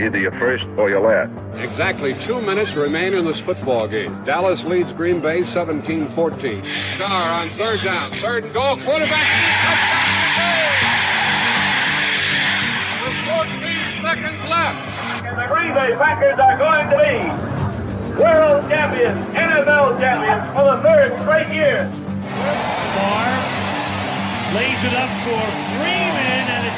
Either you're first or you're last. Exactly two minutes remain in this football game. Dallas leads Green Bay 17-14. Starr on third down. Third and goal. Quarterback. With 14 seconds left. And the Green Bay Packers are going to be world champions, NFL champions for the third straight year. Starr lays it up for Freeman, and it's incomplete.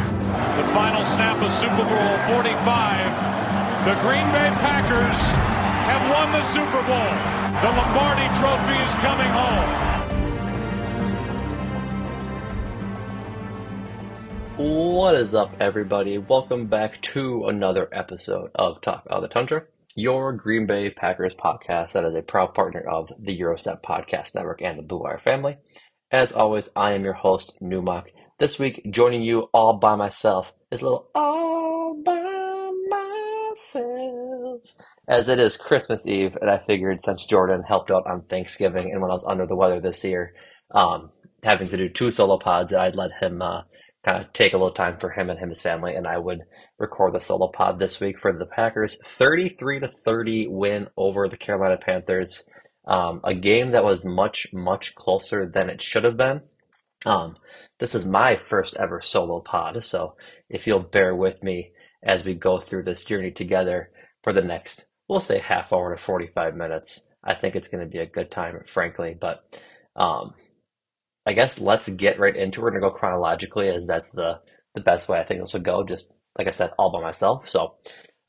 The final snap of Super Bowl 45. The Green Bay Packers have won the Super Bowl. The Lombardi Trophy is coming home. What is up, everybody? Welcome back to another episode of Talk of the Tundra, your Green Bay Packers podcast that is a proud partner of the Gyro Step Podcast Network and the Blue Wire family. As always, I am your host, Numac. This week, joining you all by myself is a little all by myself. As it is Christmas Eve, and I figured since Jordan helped out on Thanksgiving and when I was under the weather this year, um, having to do two solo pods, I'd let him uh, kind of take a little time for him and him his family, and I would record the solo pod this week for the Packers' 33 to 30 win over the Carolina Panthers. Um, a game that was much, much closer than it should have been. Um, this is my first ever solo pod, so if you'll bear with me as we go through this journey together for the next, we'll say half hour to 45 minutes, I think it's going to be a good time, frankly. But um, I guess let's get right into it. We're going to go chronologically, as that's the, the best way I think this will go, just like I said, all by myself. So,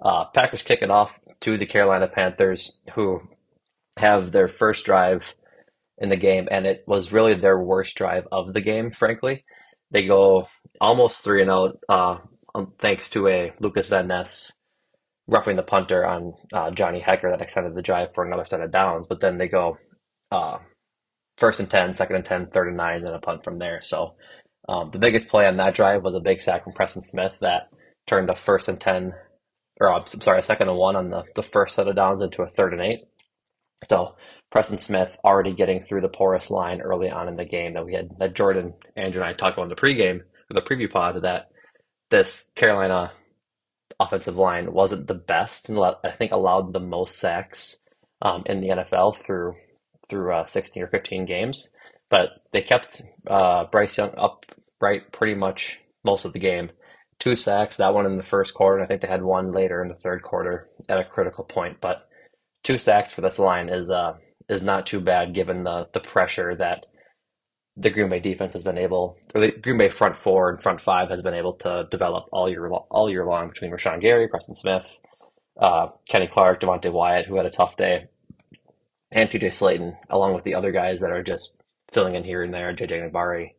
uh, Packers kick it off to the Carolina Panthers, who have their first drive in the game, and it was really their worst drive of the game, frankly. They go almost 3 0, uh, um, thanks to a Lucas Van Ness roughing the punter on uh, Johnny Hekker that extended the drive for another set of downs. But then they go uh, first and 10, second and 10, third and 9, and a punt from there. So um, the biggest play on that drive was a big sack from Preston Smith that turned a first and 10, or I'm sorry, a second and 1 on the, the first set of downs into a third and 8. So Preston Smith already getting through the porous line early on in the game that we had that Jordan, Andrew, and I talked about in the pregame or the preview pod that this Carolina offensive line wasn't the best and I think allowed the most sacks um, in the NFL through through uh, 16 or 15 games. But they kept uh, Bryce Young upright pretty much most of the game. Two sacks, that one in the first quarter, and I think they had one later in the third quarter at a critical point. But two sacks for this line is uh is not too bad given the the pressure that the Green Bay defense has been able, or the Green Bay front four and front five has been able to develop all year all year long between Rashan Gary, Preston Smith, uh, Kenny Clark, Devonte Wyatt, who had a tough day, and TJ Slaton, along with the other guys that are just filling in here and there, JJ Enagbare,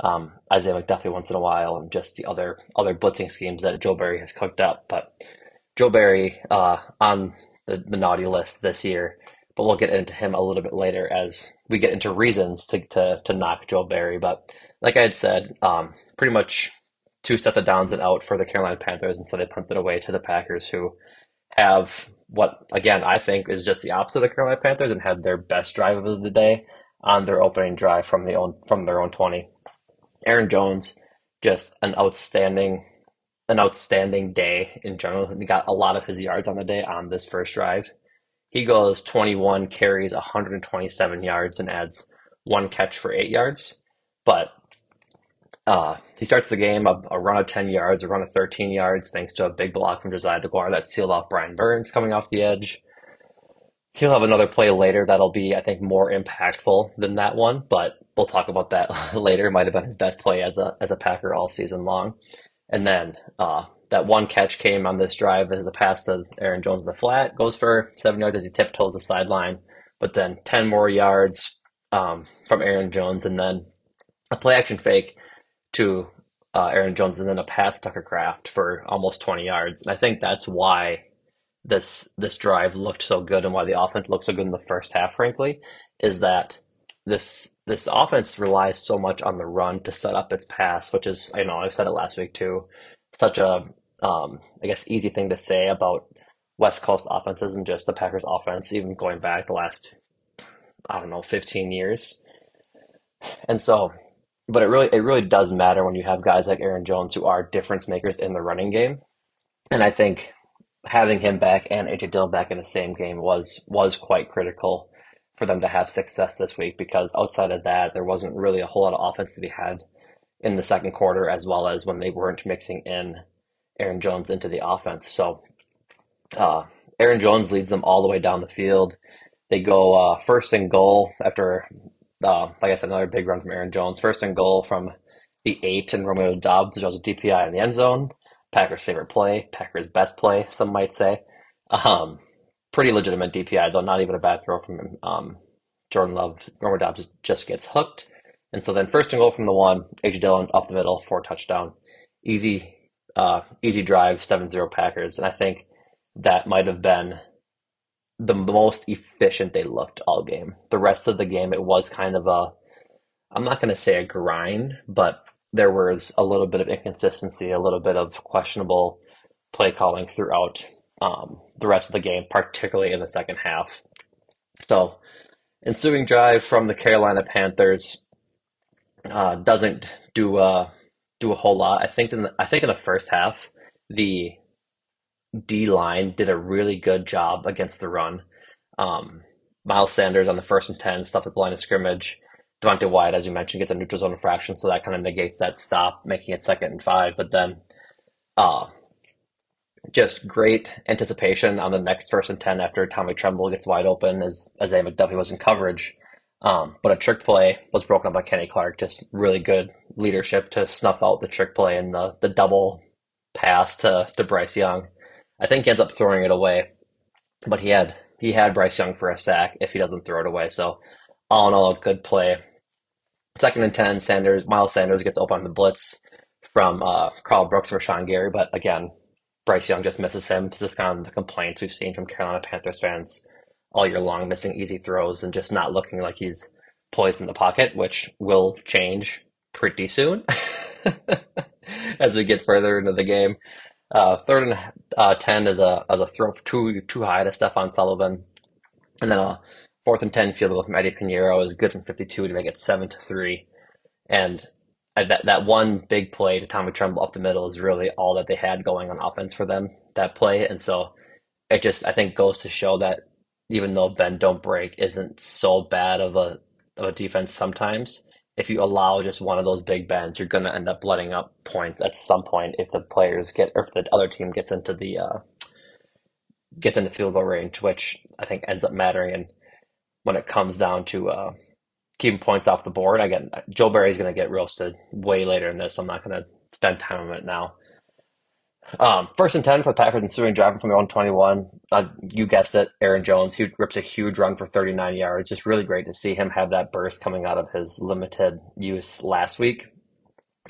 um, Isaiah McDuffie once in a while, and just the other other blitzing schemes that Joe Barry has cooked up. But Joe Barry uh, on the, the naughty list this year, but we'll get into him a little bit later as we get into reasons to to, to knock Joe Barry. But like I had said, um, pretty much two sets of downs and out for the Carolina Panthers, and so they punted away to the Packers, who have what again I think is just the opposite of the Carolina Panthers and had their best drive of the day on their opening drive from the own from their own twenty. Aaron Jones, just an outstanding an outstanding day in general. He got a lot of his yards on the day on this first drive. He goes 21 carries, 127 yards, and adds one catch for eight yards. But uh, he starts the game a, a, run of 10 yards, a run of 13 yards, thanks to a big block from Josiah DeGuara that sealed off Brian Burns coming off the edge. He'll have another play later that'll be, I think, more impactful than that one, but we'll talk about that later. Might have been his best play as a as a Packer all season long. And then uh, that one catch came on this drive as a pass to Aaron Jones in the flat, goes for seven yards as he tiptoes the sideline, but then 10 more yards um, from Aaron Jones, and then a play action fake to uh, Aaron Jones and then a pass Tucker Kraft for almost 20 yards. And I think that's why this this drive looked so good and why the offense looked so good in the first half, frankly, is that this this offense relies so much on the run to set up its pass, which is I know I've said it last week too. Such a um, I guess easy thing to say about West Coast offenses and just the Packers offense, even going back the last I don't know 15 years. And so but it really it really does matter when you have guys like Aaron Jones who are difference makers in the running game. And I think having him back and AJ Dillon back in the same game was was quite critical for them to have success this week because outside of that there wasn't really a whole lot of offense to be had in the second quarter as well as when they weren't mixing in Aaron Jones into the offense. So uh, Aaron Jones leads them all the way down the field. They go uh, first and goal after uh, like I said, another big run from Aaron Jones. First and goal from the eight and Romeo which was a DPI in the end zone. Packers' favorite play, Packers' best play, some might say. Um, pretty legitimate DPI, though not even a bad throw from um, Jordan Love. Romeo Doubs just, gets hooked. And so then first and goal from the one, AJ Dillon up the middle for touchdown. Easy, uh, easy drive, 7-0 Packers. And I think that might have been the most efficient they looked all game. The rest of the game, it was kind of a, I'm not going to say a grind, but there was a little bit of inconsistency, a little bit of questionable play calling throughout um, the rest of the game, particularly in the second half. So, ensuing drive from the Carolina Panthers uh, doesn't do uh, do a whole lot. I think in the, I think in the first half, the D line did a really good job against the run. Um, Miles Sanders on the first and 10, stuff at the line of scrimmage. Devonte Wyatt, as you mentioned, gets a neutral zone infraction, so that kind of negates that stop, making it second and five. But then, uh, just great anticipation on the next first and 10 after Tommy Tremble gets wide open as, as A. McDuffie was in coverage. Um, but a trick play was broken up by Kenny Clark. Just really good leadership to snuff out the trick play and the, the double pass to, to Bryce Young. I think he ends up throwing it away, but he had he had Bryce Young for a sack if he doesn't throw it away. So all in all, a good play. Second and ten, Sanders Miles Sanders gets open on the blitz from uh, Karl Brooks or Sean Gary, but again, Bryce Young just misses him. This is kind of the complaints we've seen from Carolina Panthers fans all year long, missing easy throws and just not looking like he's poised in the pocket, which will change pretty soon as we get further into the game. Uh, third and uh, ten is a as a throw too too high to Stephen Sullivan, and then a fourth and ten field goal from Eddie Piñeiro is good from fifty two to make it seven to three, and that that one big play to Tommy Tremble up the middle is really all that they had going on offense for them that play, and so it just I think goes to show that even though bend don't break isn't so bad of a of a defense sometimes, if you allow just one of those big bends, you're going to end up letting up points at some point if the players get or if the other team gets into the uh, gets into field goal range, which I think ends up mattering. And when it comes down to uh, keeping points off the board, again, Joe Barry's going to get roasted way later in this. I'm not going to spend time on it now. Um, first and 10 for the Packers ensuing driving from their own 21. Uh, you guessed it, Aaron Jones. He rips a huge run for 39 yards. Just really great to see him have that burst coming out of his limited use last week.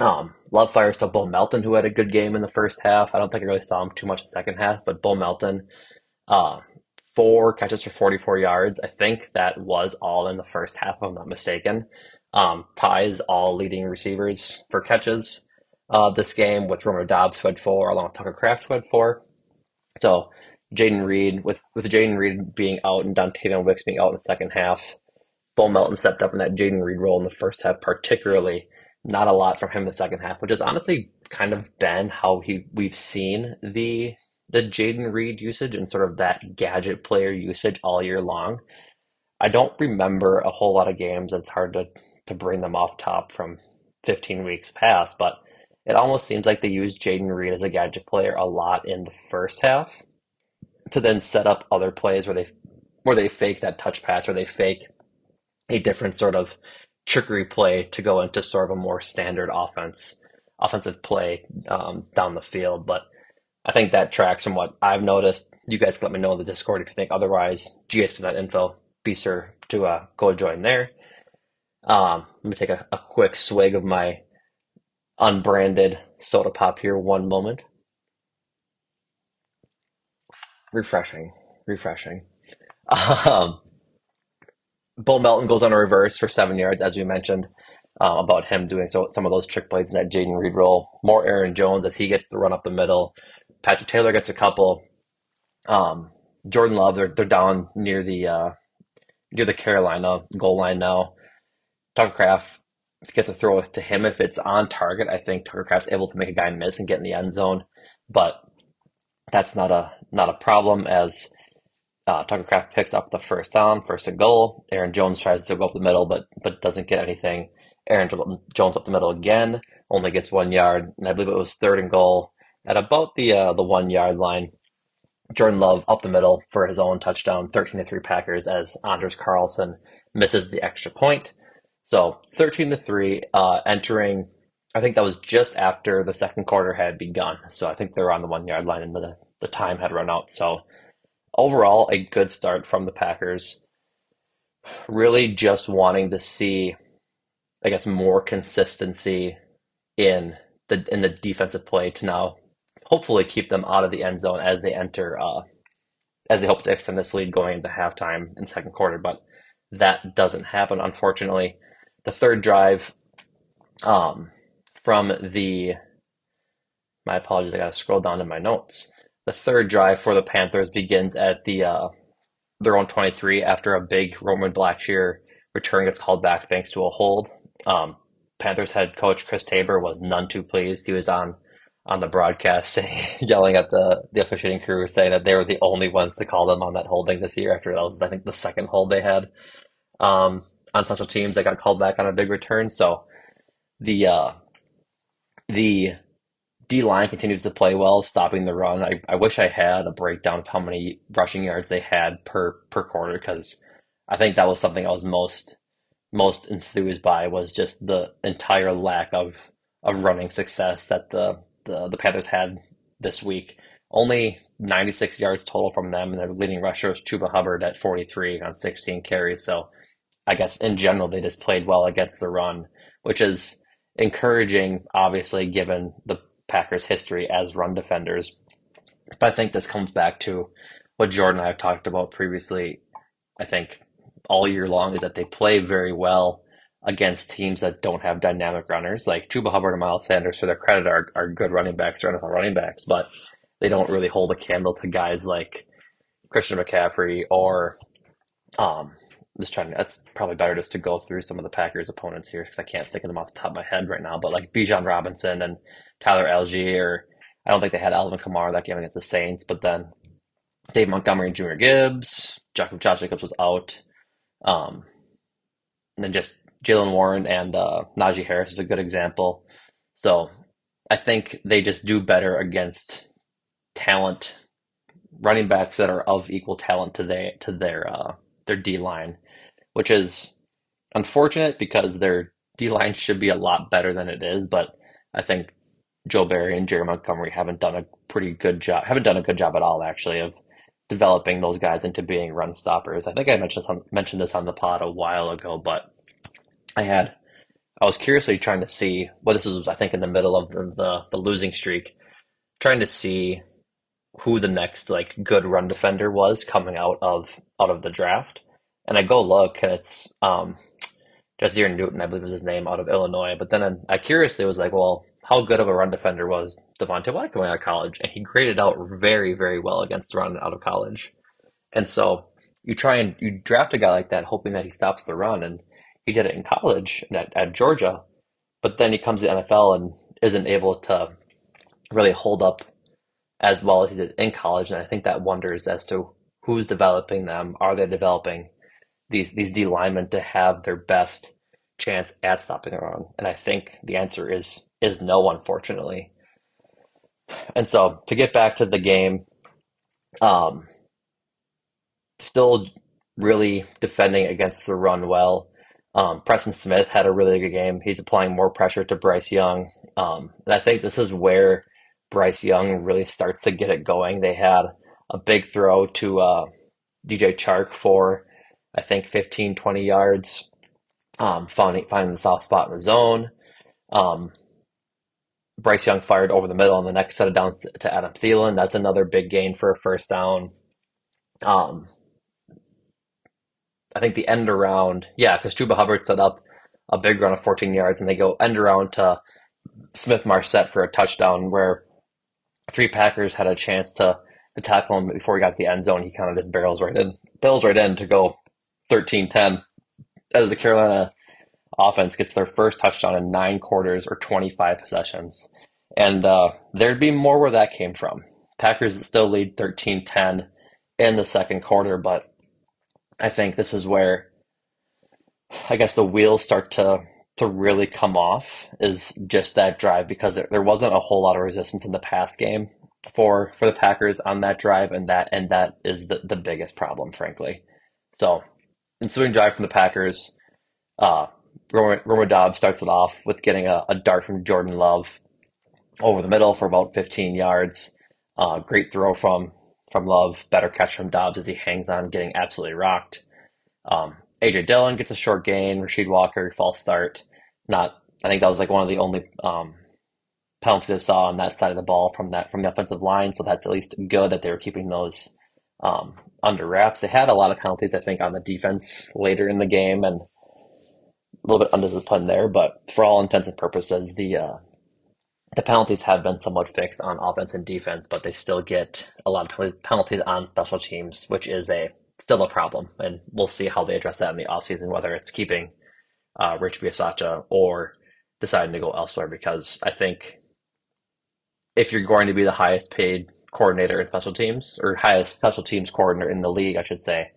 Um, love fires to Bo Melton, who had a good game in the first half. I don't think I really saw him too much in the second half, but Bo Melton, uh, four catches for 44 yards. I think that was all in the first half, if I'm not mistaken. Um, ties all leading receivers for catches uh, this game with Romeo Doubs, who had four, along with Tucker Kraft, who had four. So Jayden Reed, with, with Jayden Reed being out and Dontayvion Wicks being out in the second half, Bo Melton stepped up in that Jayden Reed role in the first half, particularly. Not a lot from him in the second half, which has honestly kind of been how he we've seen the the Jayden Reed usage and sort of that gadget player usage all year long. I don't remember a whole lot of games. It's hard to to bring them off top from 15 weeks past, but it almost seems like they use Jayden Reed as a gadget player a lot in the first half to then set up other plays where they where they fake that touch pass or they fake a different sort of trickery play to go into sort of a more standard offense offensive play um, down the field. But I think that tracks from what I've noticed. You guys can let me know in the Discord if you think otherwise. GSPN.info, be sure to uh, go join there. Um, let me take a, a quick swig of my unbranded soda pop here. One moment. Refreshing, refreshing. Um, Bo Melton goes on a reverse for seven yards, as we mentioned um, about him doing so some of those trick plays in that Jayden Reed role. More Aaron Jones as he gets the run up the middle. Patrick Taylor gets a couple. Um, Jordan Love, they're they're down near the uh, near the Carolina goal line now. Tucker Kraft gets a throw to him if it's on target. I think Tucker Kraft's able to make a guy miss and get in the end zone, but that's not a not a problem as uh, Tucker Kraft picks up the first down, first and goal. Aaron Jones tries to go up the middle, but but doesn't get anything. Aaron Jones up the middle again, only gets one yard, and I believe it was third and goal at about the uh, the one yard line. Jordan Love up the middle for his own touchdown, thirteen to three Packers as Anders Carlson misses the extra point. So thirteen to three, uh, entering. I think that was just after the second quarter had begun. So I think they were on the one yard line and the the time had run out. So overall, a good start from the Packers. Really just wanting to see, I guess, more consistency in the in the defensive play to now hopefully keep them out of the end zone as they enter uh, as they hope to extend this lead going into halftime in second quarter. But that doesn't happen, unfortunately. The third drive um, from the my apologies, I gotta scroll down to my notes. The third drive for the Panthers begins at the uh, their own 23 after a big Raheem Blackshear return gets called back thanks to a hold. Um, Panthers head coach Chris Tabor was none too pleased. He was on on the broadcast saying, yelling at the the officiating crew, saying that they were the only ones to call them on that holding this year. After that was, I think, the second hold they had um, on special teams. They got called back on a big return. So the uh, the D line continues to play well, stopping the run. I, I wish I had a breakdown of how many rushing yards they had per per quarter because I think that was something I was most most enthused by was just the entire lack of of running success that the the, the Panthers had this week. Only 96 yards total from them, and their leading rusher was Chuba Hubbard at 43 on 16 carries. So I guess in general they just played well against the run, which is encouraging, obviously, given the Packers' history as run defenders. But I think this comes back to what Jordan and I have talked about previously. I think all year long is that they play very well against teams that don't have dynamic runners. Like Chuba Hubbard and Miles Sanders, for their credit, are, are good running backs or NFL running backs, but they don't really hold a candle to guys like Christian McCaffrey or um, just trying to, that's probably better just to go through some of the Packers opponents here because I can't think of them off the top of my head right now. But like Bijan Robinson and Tyler Allgeier, I don't think they had Alvin Kamara that game against the Saints, but then Dave Montgomery and Junior Gibbs, Jacob Josh Jacobs was out. Um, and then just Jaylen Warren and uh, Najee Harris is a good example. So I think they just do better against talent running backs that are of equal talent to they to their uh, their D line, which is unfortunate because their D line should be a lot better than it is. But I think Joe Barry and Jerry Montgomery haven't done a pretty good job, haven't done a good job at all, actually, of developing those guys into being run stoppers. I think I mentioned mentioned this on the pod a while ago, but I had I was curiously trying to see. Well, this was I think in the middle of the, the, the losing streak, trying to see who the next like good run defender was coming out of out of the draft. And I go look, and it's um, Jasir Newton, I believe was his name, out of Illinois. But then I curiously was like, well, how good of a run defender was Devonte Wyatt coming out of college? And he graded out very, very well against the run out of college. And so you try and you draft a guy like that, hoping that he stops the run, and he did it in college at, at Georgia. But then he comes to the NFL and isn't able to really hold up as well as he did in college. And I think that wonders as to who's developing them. Are they developing these these D linemen to have their best chance at stopping the run? And I think the answer is is no, unfortunately. And so to get back to the game, um, still really defending against the run well. Um, Preston Smith had a really good game. He's applying more pressure to Bryce Young. Um, and I think this is where Bryce Young really starts to get it going. They had a big throw to uh, DJ Chark for, I think, 15, 20 yards, um, finding, finding the soft spot in the zone. Um, Bryce Young fired over the middle on the next set of downs to, Adam Thielen. That's another big gain for a first down. Um, I think the end around, yeah, because Chuba Hubbard set up a big run of 14 yards, and they go end around to Smith Marsette for a touchdown where three Packers had a chance to, to tackle him before he got to the end zone. He kind of just barrels right in, bills right in to go 13-10 as the Carolina offense gets their first touchdown in nine quarters or 25 possessions. And uh, there'd be more where that came from. Packers still lead 13 10 in the second quarter, but I think this is where I guess the wheels start to to really come off is just that drive because there, there wasn't a whole lot of resistance in the pass game for for the Packers on that drive and that and that is the, the biggest problem frankly. So ensuing drive from the Packers, uh, Romeo Doubs starts it off with getting a, a, dart from Jordan Love over the middle for about 15 yards. Uh, great throw from from Love, better catch from Doubs as he hangs on, getting absolutely rocked. Um, AJ Dillon gets a short gain. Rasheed Walker false start. Not, I think that was like one of the only um, penalties I saw on that side of the ball from that from the offensive line. So that's at least good that they were keeping those um, under wraps. They had a lot of penalties, I think, on the defense later in the game, and a little bit undisciplined there, but for all intents and purposes, the uh, the penalties have been somewhat fixed on offense and defense, but they still get a lot of penalties on special teams, which is a still a problem. And we'll see how they address that in the offseason, whether it's keeping uh, Rich Bisaccia or deciding to go elsewhere. Because I think if you're going to be the highest paid coordinator in special teams, or highest special teams coordinator in the league, I should say,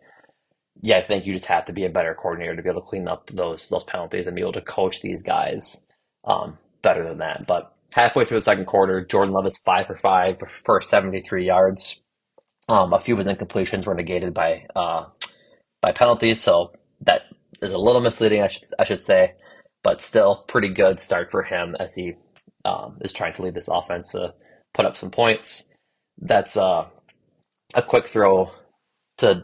yeah, I think you just have to be a better coordinator to be able to clean up those those penalties and be able to coach these guys um, better than that. But halfway through the second quarter, Jordan Love is five for five for 73 yards. Um, a few of his incompletions were negated by uh, by penalties, so that is a little misleading, I should I should say, but still pretty good start for him as he um, is trying to lead this offense to put up some points. That's uh, a quick throw to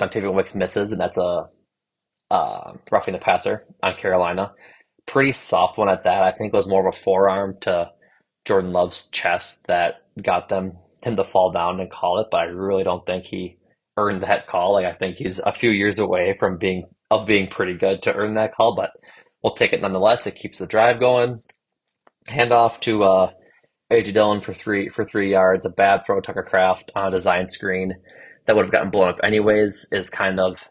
Dontayvion Wicks misses, and that's a uh, roughing the passer on Carolina. Pretty soft one at that. I think it was more of a forearm to Jordan Love's chest that got them him to fall down and call it, but I really don't think he earned that call. Like I think he's a few years away from being of being pretty good to earn that call, but we'll take it nonetheless. It keeps the drive going. Hand off to uh, AJ Dillon for three for three yards. A bad throw, Tucker Kraft on a design screen that would have gotten blown up anyways is kind of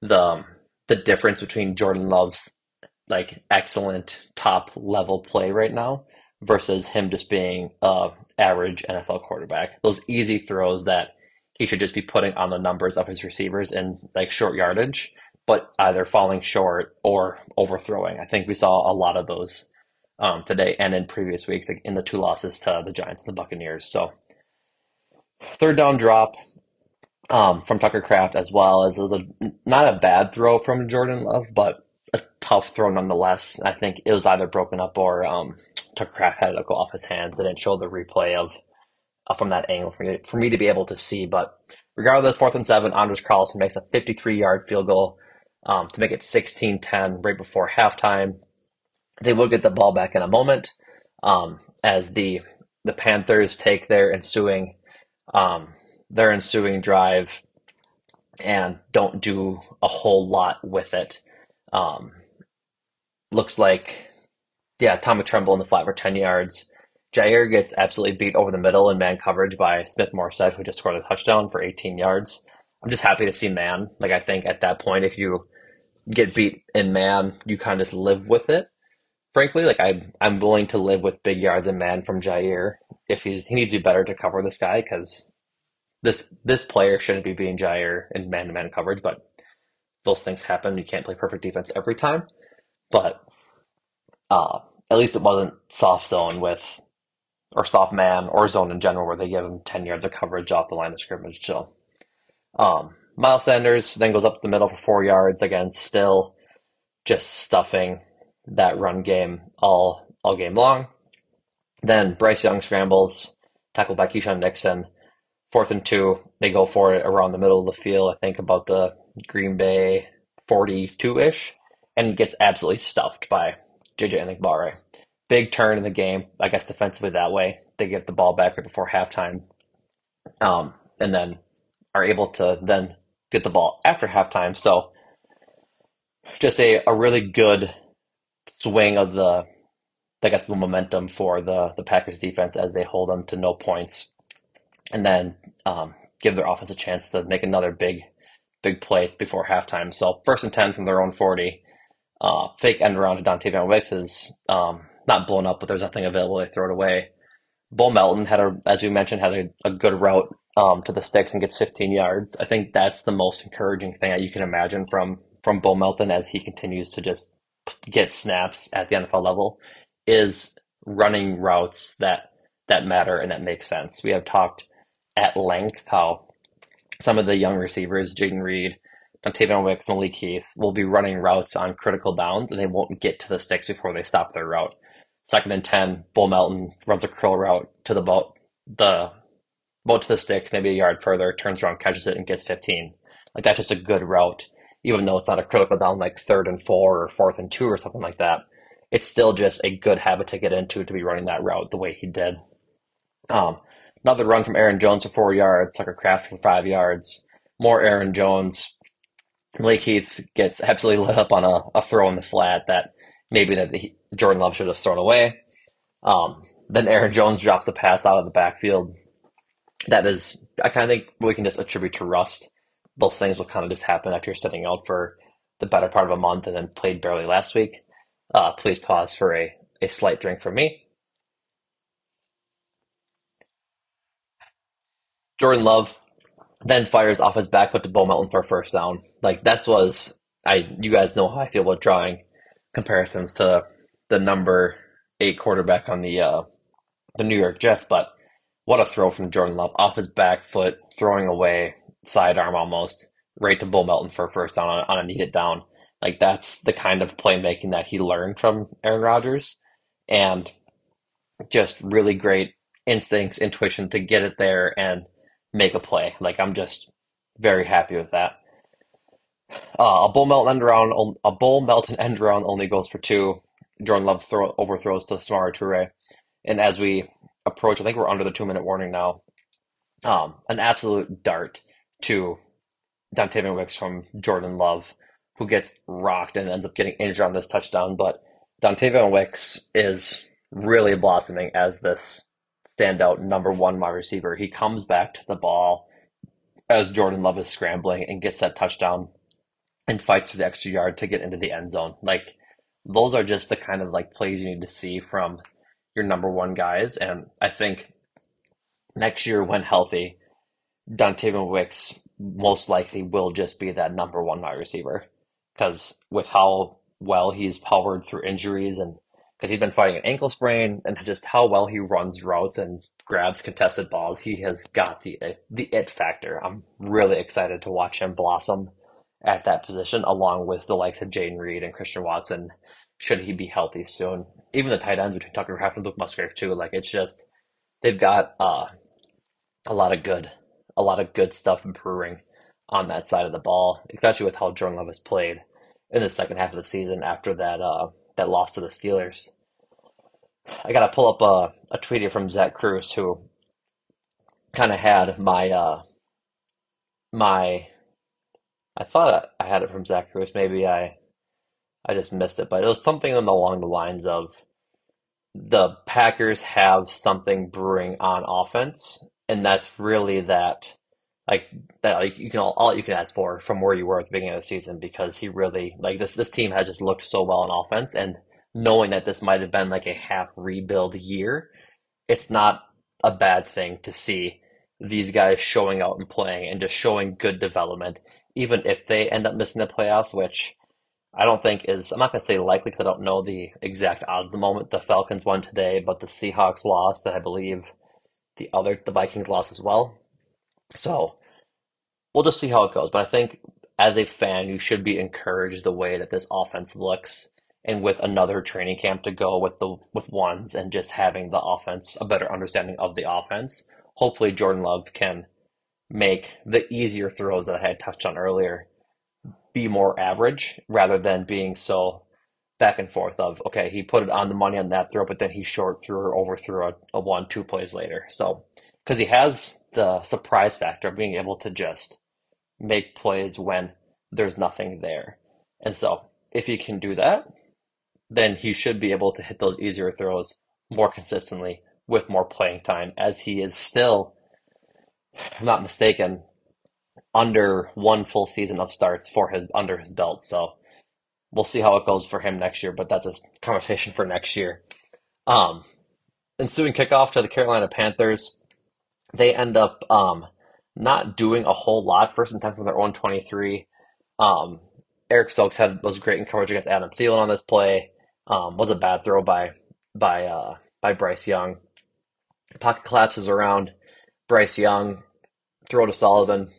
the the difference between Jordan Love's like excellent top level play right now versus him just being a average NFL quarterback. Those easy throws that he should just be putting on the numbers of his receivers in like short yardage, but either falling short or overthrowing. I think we saw a lot of those um, today and in previous weeks in the two losses to the Giants and the Buccaneers. So third down drop, um, from Tucker Kraft as well as a not a bad throw from Jordan Love, but a tough throw nonetheless. I think it was either broken up or um, Tucker Kraft had it go off his hands. and didn't show the replay of uh, from that angle for me, for me to be able to see. But regardless, fourth and seven, Anders Carlson makes a 53 yard field goal um, to make it 16 10 right before halftime. They will get the ball back in a moment um, as the the Panthers take their ensuing um, their ensuing drive and don't do a whole lot with it. Um, looks like, yeah, Tommy Tremble in the flat for 10 yards. Jaire gets absolutely beat over the middle in man coverage by Smith Marsette, who just scored a touchdown for 18 yards. I'm just happy to see man. Like, I think at that point, if you get beat in man, you kind of just live with it. Frankly, like I'm, I'm willing to live with big yards in man from Jaire if he's he needs to be better to cover this guy because this this player shouldn't be being Jaire in man to man coverage, but those things happen. You can't play perfect defense every time, but uh, at least it wasn't soft zone with or soft man or zone in general where they give him 10 yards of coverage off the line of scrimmage. So, um, Miles Sanders then goes up the middle for four yards again, still just stuffing that run game all all game long. Then Bryce Young scrambles, tackled by Keisean Nixon. Fourth and two, they go for it around the middle of the field. I think about the Green Bay 42 ish, and gets absolutely stuffed by JJ Enagbare. Big turn in the game, I guess defensively that way. They get the ball back right before halftime, um, and then are able to then get the ball after halftime. So just a, a really good swing of the I guess the momentum for the the Packers defense as they hold them to no points, and then um, give their offense a chance to make another big big play before halftime. So first and ten from their own forty, uh, fake end around to Dontayvion Wicks is um, not blown up, but there's nothing available. They throw it away. Bo Melton had a, as we mentioned, had a, a good route um, to the sticks and gets 15 yards. I think that's the most encouraging thing that you can imagine from from Bo Melton as he continues to just get snaps at the NFL level is running routes that that matter and that make sense. We have talked at length how some of the young receivers, Jayden Reed, Dontayvion Wicks, Malik Heath, will be running routes on critical downs and they won't get to the sticks before they stop their route. Second and ten, Bo Melton runs a curl route to the boat the boat to the sticks, maybe a yard further, turns around, catches it, and gets fifteen. Like that's just a good route, even though it's not a critical down like third and four or fourth and two or something like that it's still just a good habit to get into to be running that route the way he did. Um, another run from Aaron Jones for four yards, Tucker Kraft for five yards, more Aaron Jones. Lake Heath gets absolutely lit up on a, a throw in the flat that maybe that the, Jordan Love should have thrown away. Um, then Aaron Jones drops a pass out of the backfield. That is, I kind of think we can just attribute to rust. Those things will kind of just happen after you're sitting out for the better part of a month and then played barely last week. Uh, please pause for a, a slight drink from me. Jordan Love then fires off his back foot to Bo Melton for a first down. Like this was I you guys know how I feel about drawing comparisons to the number eight quarterback on the uh, the New York Jets, but what a throw from Jordan Love off his back foot, throwing away sidearm almost right to Bo Melton for a first down on, on a needed down. Like that's the kind of playmaking that he learned from Aaron Rodgers, and just really great instincts, intuition to get it there and make a play. Like I'm just very happy with that. Uh, a Bo melt end around, a Bo Melton end around only goes for two. Jordan Love throw, overthrows to Samori Toure, and as we approach, I think we're under the two minute warning now. Um, an absolute dart to Dontayvion Wicks from Jordan Love who gets rocked and ends up getting injured on this touchdown. But Dontayvion Wicks is really blossoming as this standout number one wide receiver. He comes back to the ball as Jordan Love is scrambling and gets that touchdown and fights for the extra yard to get into the end zone. Like those are just the kind of like plays you need to see from your number one guys. And I think next year when healthy, Dontayvion Wicks most likely will just be that number one wide receiver because with how well he's powered through injuries and because he's been fighting an ankle sprain and just how well he runs routes and grabs contested balls, he has got the the it factor. I'm really excited to watch him blossom at that position, along with the likes of Jayden Reed and Christian Watson. Should he be healthy soon? Even the tight ends between Tucker Kraft and Luke Musgrave too. Like it's just they've got uh, a lot of good, a lot of good stuff brewing on that side of the ball, especially with how Jordan Love has played in the second half of the season after that uh, that lost to the Steelers. I gotta pull up a, a tweet here from Zach Cruz who kind of had my uh, my I thought I had it from Zach Cruz. Maybe I I just missed it, but it was something along the lines of the Packers have something brewing on offense, and that's really that like that you can all, all you can ask for from where you were at the beginning of the season because he really like this this team has just looked so well on offense and knowing that this might have been like a half rebuild year, it's not a bad thing to see these guys showing out and playing and just showing good development, even if they end up missing the playoffs, which I don't think is, I'm not going to say likely because I don't know the exact odds at the moment. The Falcons won today, but the Seahawks lost, and I believe the other, the Vikings lost as well. So we'll just see how it goes. But I think as a fan, you should be encouraged the way that this offense looks and with another training camp to go with the with ones and just having the offense a better understanding of the offense hopefully jordan love can make the easier throws that i had touched on earlier be more average rather than being so back and forth of okay he put it on the money on that throw but then he short threw or overthrew a, a one two plays later so because he has the surprise factor of being able to just make plays when there's nothing there and so if he can do that then he should be able to hit those easier throws more consistently with more playing time, as he is still, I'm not mistaken, under one full season of starts for his under his belt. So we'll see how it goes for him next year, but that's a conversation for next year. Um, ensuing kickoff to the Carolina Panthers, they end up um, not doing a whole lot first and ten from their own 23. Um, Eric Stokes had was great in coverage against Adam Thielen on this play. Um, was a bad throw by by uh, by Bryce Young. Pocket collapses around Bryce Young. Throw to Sullivan.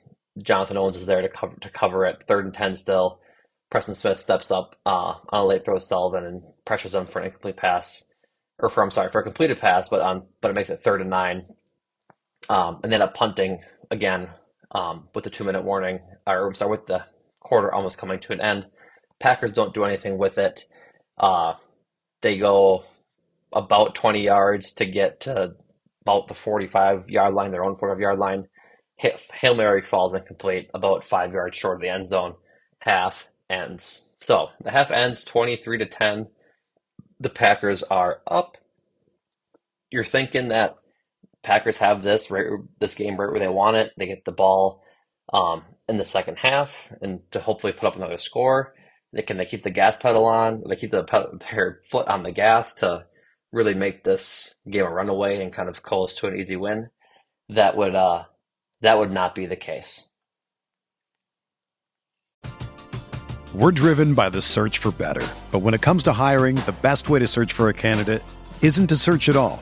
Jonathan Owens is there to cover to cover it. Third and ten still. Preston Smith steps up uh, on a late throw to Sullivan and pressures him for an incomplete pass, or for I'm sorry for a completed pass, but um but it makes it third and nine. Um, and then up punting again um, with the two minute warning, or I'm sorry with the quarter almost coming to an end. Packers don't do anything with it. Uh, they go about 20 yards to get to about the 45 yard line, their own 45 yard line. Hail Mary falls incomplete, about five yards short of the end zone. Half ends. So the half ends 23 to 10. The Packers are up. You're thinking that Packers have this right, this game right where they want it. They get the ball um, in the second half and to hopefully put up another score. They can they keep the gas pedal on? They keep the their foot on the gas to really make this game a runaway and kind of coast to an easy win. That would uh, that would not be the case. We're driven by the search for better, but when it comes to hiring, the best way to search for a candidate isn't to search at all.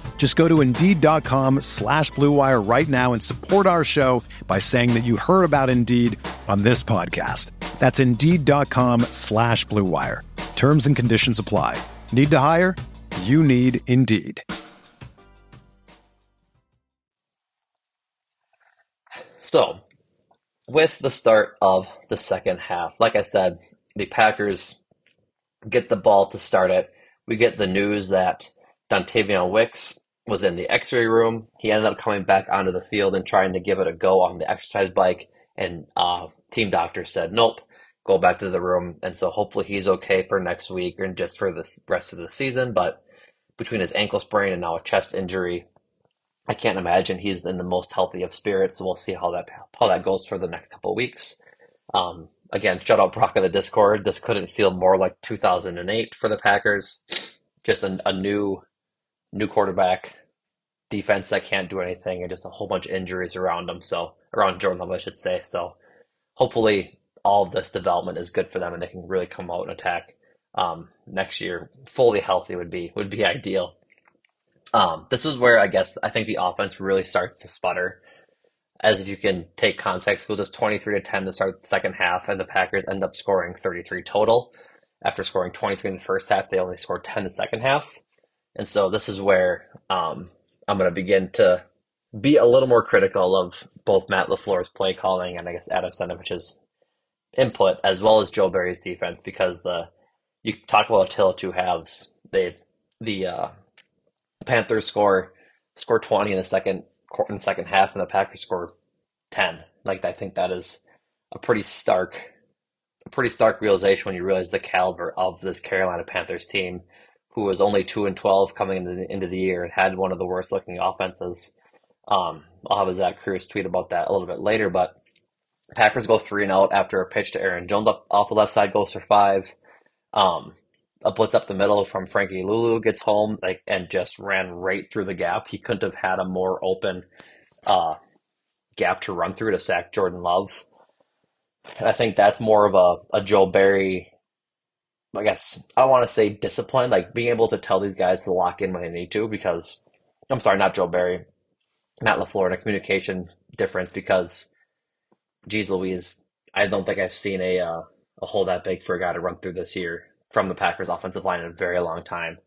Just go to Indeed.com slash BlueWire right now and support our show by saying that you heard about Indeed on this podcast. That's Indeed.com slash BlueWire. Terms and conditions apply. Need to hire? You need Indeed. So, with the start of the second half, like I said, the Packers get the ball to start it. We get the news that Dontayvion Wicks was in the X-ray room. He ended up coming back onto the field and trying to give it a go on the exercise bike, and uh, team doctor said, "Nope, go back to the room." And so hopefully he's okay for next week and just for the rest of the season. But between his ankle sprain and now a chest injury, I can't imagine he's in the most healthy of spirits. So we'll see how that how that goes for the next couple of weeks. Um, again, shout out Brock in the Discord. This couldn't feel more like 2008 for the Packers. Just a, a new, new quarterback, defense that can't do anything, and just a whole bunch of injuries around them. So around Jordan Love, I should say. So hopefully, all of this development is good for them, and they can really come out and attack um, next year. Fully healthy would be would be ideal. Um, this is where I guess I think the offense really starts to sputter as if you can take context, goes just 23 to 10 to start the second half, and the Packers end up scoring 33 total. After scoring 23 in the first half, they only scored 10 in the second half. And so this is where um, I'm going to begin to be a little more critical of both Matt LaFleur's play calling and I guess Adam Stenavich's input, as well as Joe Barry's defense, because the you talk about a of two halves. They the uh, Panthers score score 20 in the second in the second half, and the Packers score ten. Like I think that is a pretty stark, a pretty stark realization when you realize the caliber of this Carolina Panthers team, who was only two and twelve coming into the, end of the year and had one of the worst looking offenses. Um, I'll have a Zach Kruse tweet about that a little bit later, but Packers go three and out after a pitch to Aaron Jones up off the left side goes for five. Um, a blitz up the middle from Frankie Luvu gets home like and just ran right through the gap. He couldn't have had a more open uh, gap to run through to sack Jordan Love. And I think that's more of a, a Joe Barry, I guess, I want to say discipline, like being able to tell these guys to lock in when they need to because, I'm sorry, not Joe Barry, Matt LaFleur, and a communication difference because, geez Louise, I don't think I've seen a, uh, a hole that big for a guy to run through this year from the Packers offensive line in a very long time.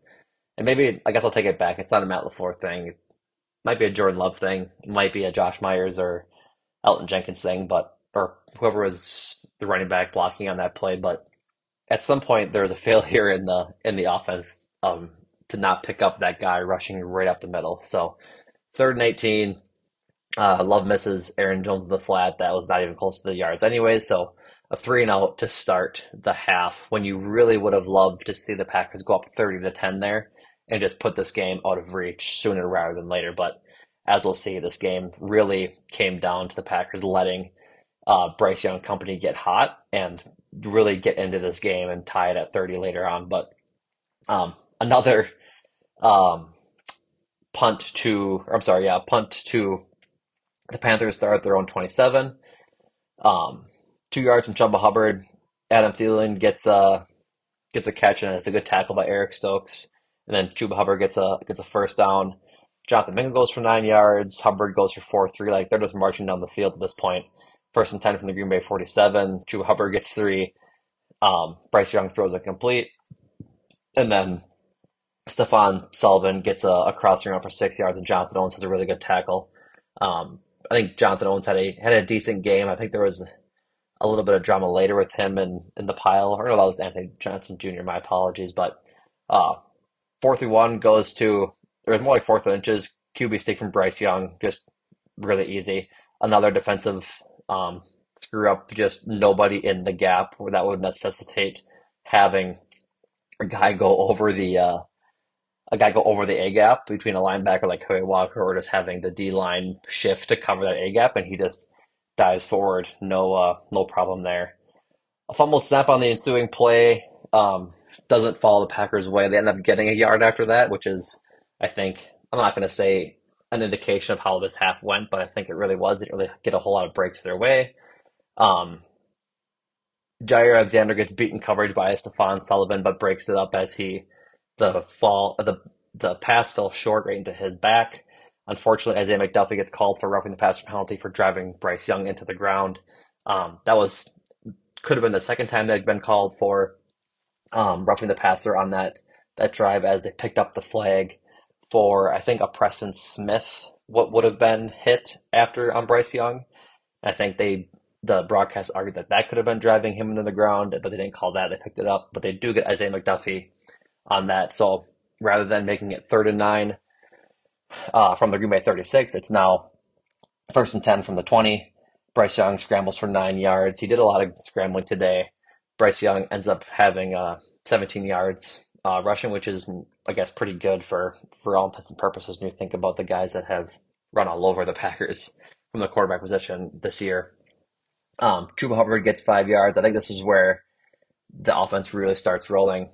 And maybe I guess I'll take it back. It's not a Matt LaFleur thing. It might be a Jordan Love thing. It might be a Josh Myers or Elgton Jenkins thing, but or whoever was the running back blocking on that play. But at some point there was a failure in the in the offense um, to not pick up that guy rushing right up the middle. So third and eighteen. Uh, Love misses Aaron Jones in the flat. That was not even close to the yards anyway. So a three and out to start the half when you really would have loved to see the Packers go up 30 to 10 there and just put this game out of reach sooner rather than later. But as we'll see, this game really came down to the Packers letting uh, Bryce Young company get hot and really get into this game and tie it at 30 later on. But um, another um, punt to, I'm sorry, yeah, punt to the Panthers start their own 27. Um, two yards from Chuba Hubbard. Adam Thielen gets a gets a catch and it's a good tackle by Eric Stokes. And then Chuba Hubbard gets a gets a first down. Jonathan Mingo goes for nine yards. Hubbard goes for four three. Like they're just marching down the field at this point. First and ten from the Green Bay forty seven. Chuba Hubbard gets three. Um, Bryce Young throws it complete. And then Stefan Sullivan gets a, a crossing run for six yards, and Jonathan Owens has a really good tackle. Um, I think Jonathan Owens had a had a decent game. I think there was a little bit of drama later with him in, in the pile. Or no, that was Anthony Johnson Jr. My apologies, but uh, fourth and one goes to it was more like fourth inches. QB stick from Bryce Young, just really easy. Another defensive um, screw up, just nobody in the gap where that would necessitate having a guy go over the uh, a guy go over the A gap between a linebacker like Quay Walker or just having the D line shift to cover that A gap, and he just dives forward. No, uh, no problem there. A fumble snap on the ensuing play um, doesn't fall the Packers' way. They end up getting a yard after that, which is, I think, I'm not going to say an indication of how this half went, but I think it really was. They didn't really get a whole lot of breaks their way. Um, Jaire Alexander gets beaten coverage by Stefan Sullivan, but breaks it up as he the fall the the pass fell short right into his back. Unfortunately, Isaiah McDuffie gets called for roughing the passer penalty for driving Bryce Young into the ground. Um, that was could have been the second time that had been called for um, roughing the passer on that that drive as they picked up the flag for I think a Preston Smith what would have been hit after on Bryce Young. I think they the broadcast argued that that could have been driving him into the ground, but they didn't call that. They picked it up, but they do get Isaiah McDuffie on that. So rather than making it third and nine, uh, from the Green Bay 36. It's now first and 10 from the 20. Bryce Young scrambles for nine yards. He did a lot of scrambling today. Bryce Young ends up having uh, 17 yards uh, rushing, which is, I guess, pretty good for, for all intents and purposes when you think about the guys that have run all over the Packers from the quarterback position this year. Um, Chuba Hubbard gets five yards. I think this is where the offense really starts rolling.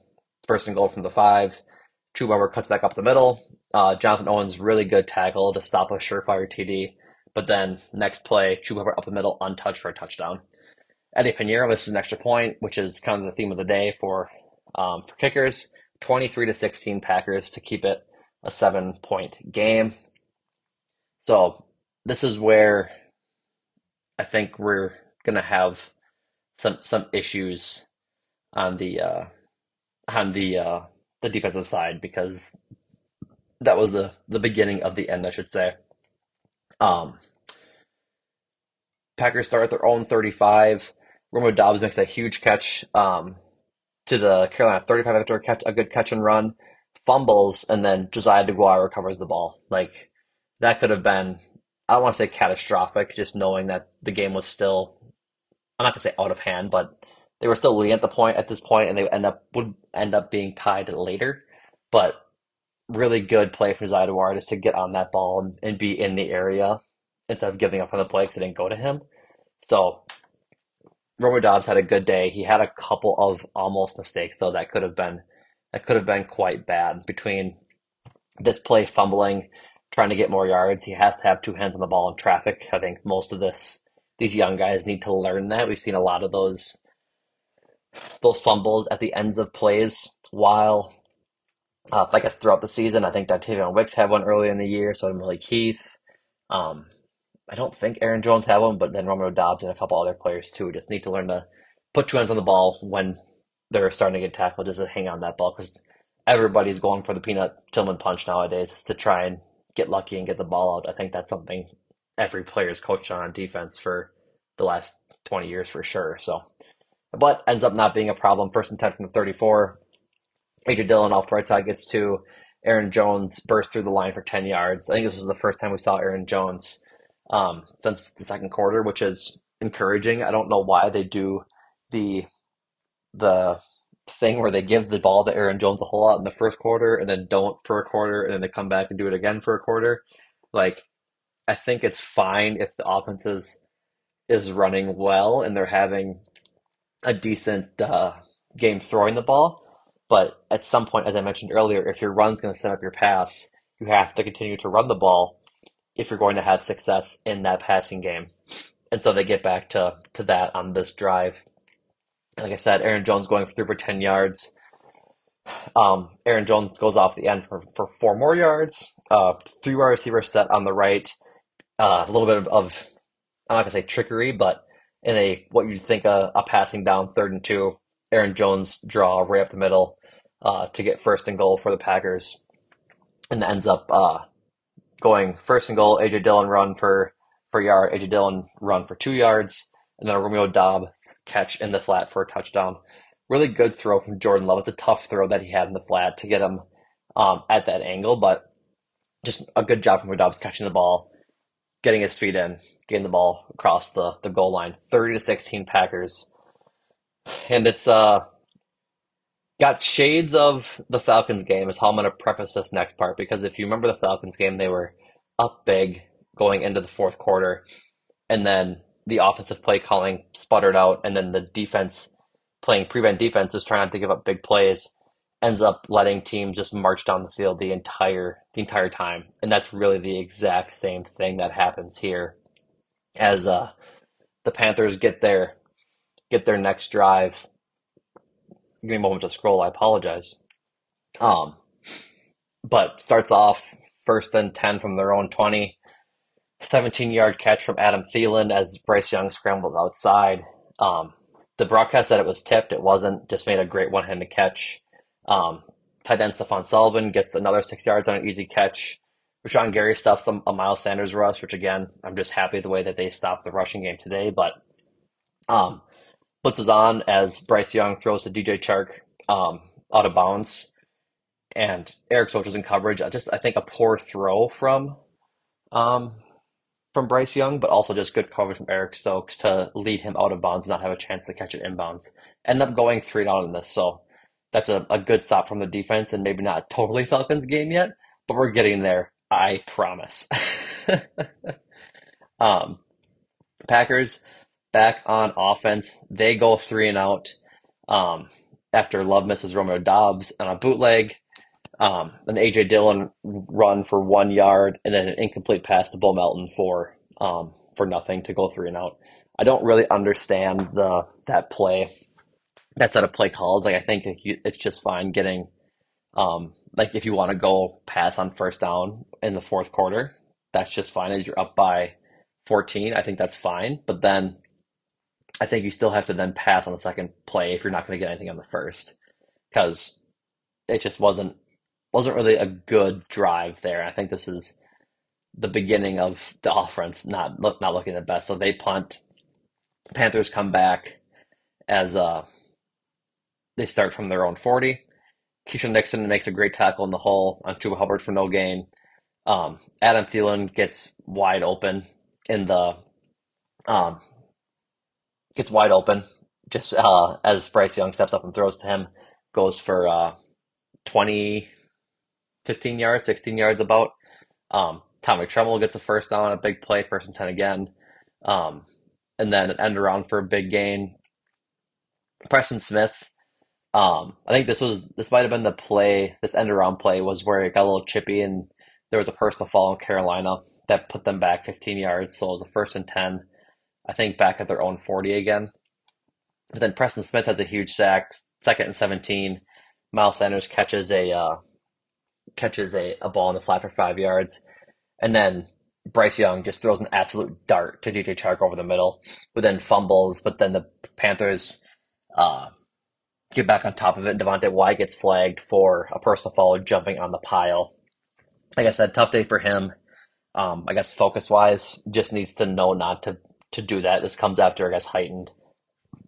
First and goal from the five. Chuba Hubbard cuts back up the middle. Uh, Jonathan Owens really good tackle to stop a surefire TD. But then next play, Chuba Hubbard up the middle, untouched for a touchdown. Eddy Piñeiro misses an extra point, which is kind of the theme of the day for um, for kickers. Twenty three to sixteen Packers to keep it a seven point game. So this is where I think we're gonna have some some issues on the uh, on the uh, the defensive side because that was the the beginning of the end, I should say. Um, Packers start at their own 35. Romeo Doubs makes a huge catch um, to the Carolina 35 after a, catch, a good catch and run, fumbles, and then Josiah DeGuara recovers the ball. Like that could have been, I don't want to say catastrophic, just knowing that the game was still, I'm not gonna say out of hand, but they were still leading at the point at this point, and they end up would end up being tied later. But really good play from Josiah DeGuara just to get on that ball and, and be in the area instead of giving up on the play because it didn't go to him. So Romeo Doubs had a good day. He had a couple of almost mistakes though that could have been that could have been quite bad between this play fumbling, trying to get more yards. He has to have two hands on the ball in traffic. I think most of this these young guys need to learn that. We've seen a lot of those those fumbles at the ends of plays while uh, I guess throughout the season. I think Dontayvion Wicks had one early in the year, so did Malik Heath. Um, I don't think Aaron Jones had one, but then Romeo Doubs and a couple other players too just need to learn to put two hands on the ball when they're starting to get tackled, just to hang on that ball because everybody's going for the peanut Tillman punch nowadays to try and get lucky and get the ball out. I think that's something every player is coached on defense for the last 20 years for sure. So, but ends up not being a problem. First and 10 from the 34. AJ Dillon off the right side gets to Aaron Jones burst through the line for 10 yards. I think this was the first time we saw Aaron Jones um, since the second quarter, which is encouraging. I don't know why they do the the thing where they give the ball to Aaron Jones a whole lot in the first quarter and then don't for a quarter and then they come back and do it again for a quarter. Like I think it's fine if the offense is, is running well and they're having a decent uh, game throwing the ball. But at some point, as I mentioned earlier, if your run's going to set up your pass, you have to continue to run the ball if you're going to have success in that passing game. And so they get back to, to that on this drive. Like I said, Aaron Jones going for through for 10 yards. Um, Aaron Jones goes off the end for, for four more yards. Uh, three wide receiver set on the right. Uh, a little bit of, of, I'm not going to say trickery, but in a what you'd think a, a, passing down third and two, Aaron Jones draw right up the middle uh, to get first and goal for the Packers. And ends up uh, going first and goal, AJ Dillon run for for yard, AJ Dillon run for two yards, and then a Romeo Doubs catch in the flat for a touchdown. Really good throw from Jordan Love. It's a tough throw that he had in the flat to get him um, at that angle, but just a good job from Doubs catching the ball, getting his feet in, getting the ball across the, the goal line. 30 to 16 Packers. And it's uh got shades of the Falcons game is how I'm going to preface this next part because if you remember the Falcons game, they were up big going into the fourth quarter, and then the offensive play calling sputtered out, and then the defense playing prevent defense is trying not to give up big plays, ends up letting teams just march down the field the entire the entire time, and that's really the exact same thing that happens here as uh, the Panthers get their get their next drive give me a moment to scroll. I apologize. Um, but starts off first and 10 from their own 20. 17 yard catch from Adam Thielen as Bryce Young scrambled outside. Um, the broadcast said it was tipped. It wasn't. Just made a great one handed catch. Um, tight end Stephon Sullivan gets another six yards on an easy catch. Rashan Gary stuffs a, a Miles Sanders rush, which again, I'm just happy the way that they stopped the rushing game today. But um, blitzes on as Bryce Young throws to DJ Chark um, out of bounds, and Eric Stokes in coverage. Just I think a poor throw from um, from Bryce Young, but also just good coverage from Eric Stokes to lead him out of bounds, not have a chance to catch it inbounds. End up going three down in this, so that's a, a good stop from the defense, and maybe not totally Falcons game yet, but we're getting there. I promise. um, Packers back on offense. They go three and out um, after Love misses Romeo Doubs on a bootleg. Um, an AJ Dillon run for one yard, and then an incomplete pass to Bo Melton for um, for nothing to go three and out. I don't really understand the that play, that set of play calls. Like I think it's just fine getting, um, like if you want to go pass on first down in the fourth quarter, that's just fine as you're up by 14. I think that's fine, but then I think you still have to then pass on the second play if you're not going to get anything on the first, because it just wasn't wasn't really a good drive there. I think this is the beginning of the offense not look not looking the best. So they punt. Panthers come back as uh they start from their own forty. Keisean Nixon makes a great tackle in the hole on Chuba Hubbard for no gain. Um, Adam Thielen gets wide open in the um, gets wide open just uh, as Bryce Young steps up and throws to him, goes for uh, 20, 15 yards, 16 yards about. Um, Tommy Tremble gets a first down, a big play, first and 10 again. Um, and then an end around for a big gain. Preston Smith, um, I think this was this might have been the play, this end around play was where it got a little chippy and there was a personal fall in Carolina that put them back 15 yards. So it was a first and 10, I think back at their own 40 again. But then Preston Smith has a huge sack, second and 17. Miles Sanders catches a uh, catches a, a ball in the flat for five yards. And then Bryce Young just throws an absolute dart to DJ Chark over the middle, but then fumbles. But then the Panthers uh, get back on top of it. Devonte Wyatt gets flagged for a personal foul jumping on the pile. I said, tough day for him. Um, I guess focus wise, just needs to know not to to do that. This comes after I guess heightened